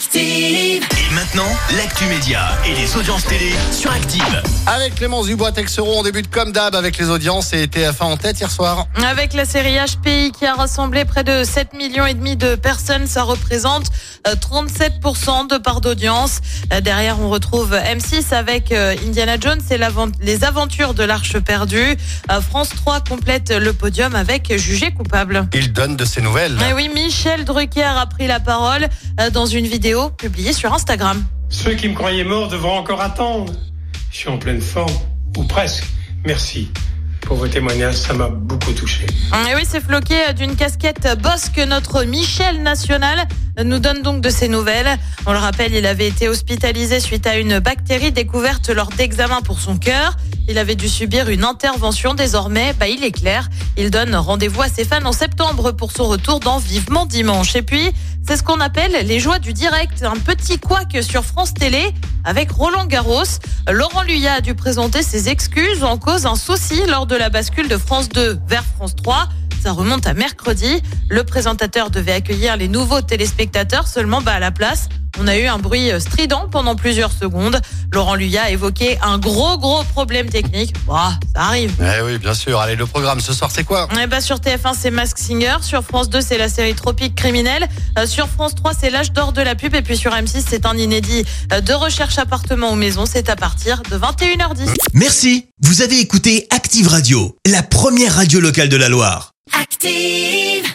Active. Et maintenant, l'actu média et les audiences télé sur Active. Avec Clémence Dubois, Texeron, on débute comme d'hab avec les audiences et TF1 en tête hier soir. Avec la série HPI qui a rassemblé près de 7 millions et demi de personnes, ça représente euh, 37% de part d'audience. Euh, Derrière, on retrouve M6 avec euh, Indiana Jones et les aventures de l'Arche perdue. Euh, France 3 complète le podium avec Jugé coupable. Il donne de ses nouvelles. Eh oui, Michel Drucker a pris la parole euh, dans une vidéo publiée sur Instagram. Ceux qui me croyaient mort devront encore attendre. Je suis en pleine forme, ou presque. Merci pour vos témoignages, ça m'a beaucoup touché. Et oui, c'est floqué d'une casquette boss que notre Michel National nous donne donc de ses nouvelles. On le rappelle, il avait été hospitalisé suite à une bactérie découverte lors d'examen pour son cœur. Il avait dû subir une intervention. Désormais, bah, il est clair. Il donne rendez-vous à ses fans en septembre pour son retour dans Vivement Dimanche. Et puis, c'est ce qu'on appelle les joies du direct. Un petit couac sur France Télé avec Roland Garros. Laurent Luyat a dû présenter ses excuses en cause un souci lors de la bascule de France 2 vers France 3. Ça remonte à mercredi. Le présentateur devait accueillir les nouveaux téléspectateurs seulement bah, à la place. On a eu un bruit strident pendant plusieurs secondes. Laurent Luyat a évoqué un gros gros problème technique. Bah, ça arrive. Eh oui, bien sûr. Allez, le programme ce soir, c'est quoi? Eh ben, sur TF1, c'est Mask Singer. Sur France 2, c'est la série Tropique Criminel. Euh, sur France 3, c'est l'âge d'or de la pub. Et puis sur M6, c'est un inédit euh, de recherche appartement ou maison. C'est à partir de 21h10. Merci, vous avez écouté Active Radio, la première radio locale de la Loire. Active.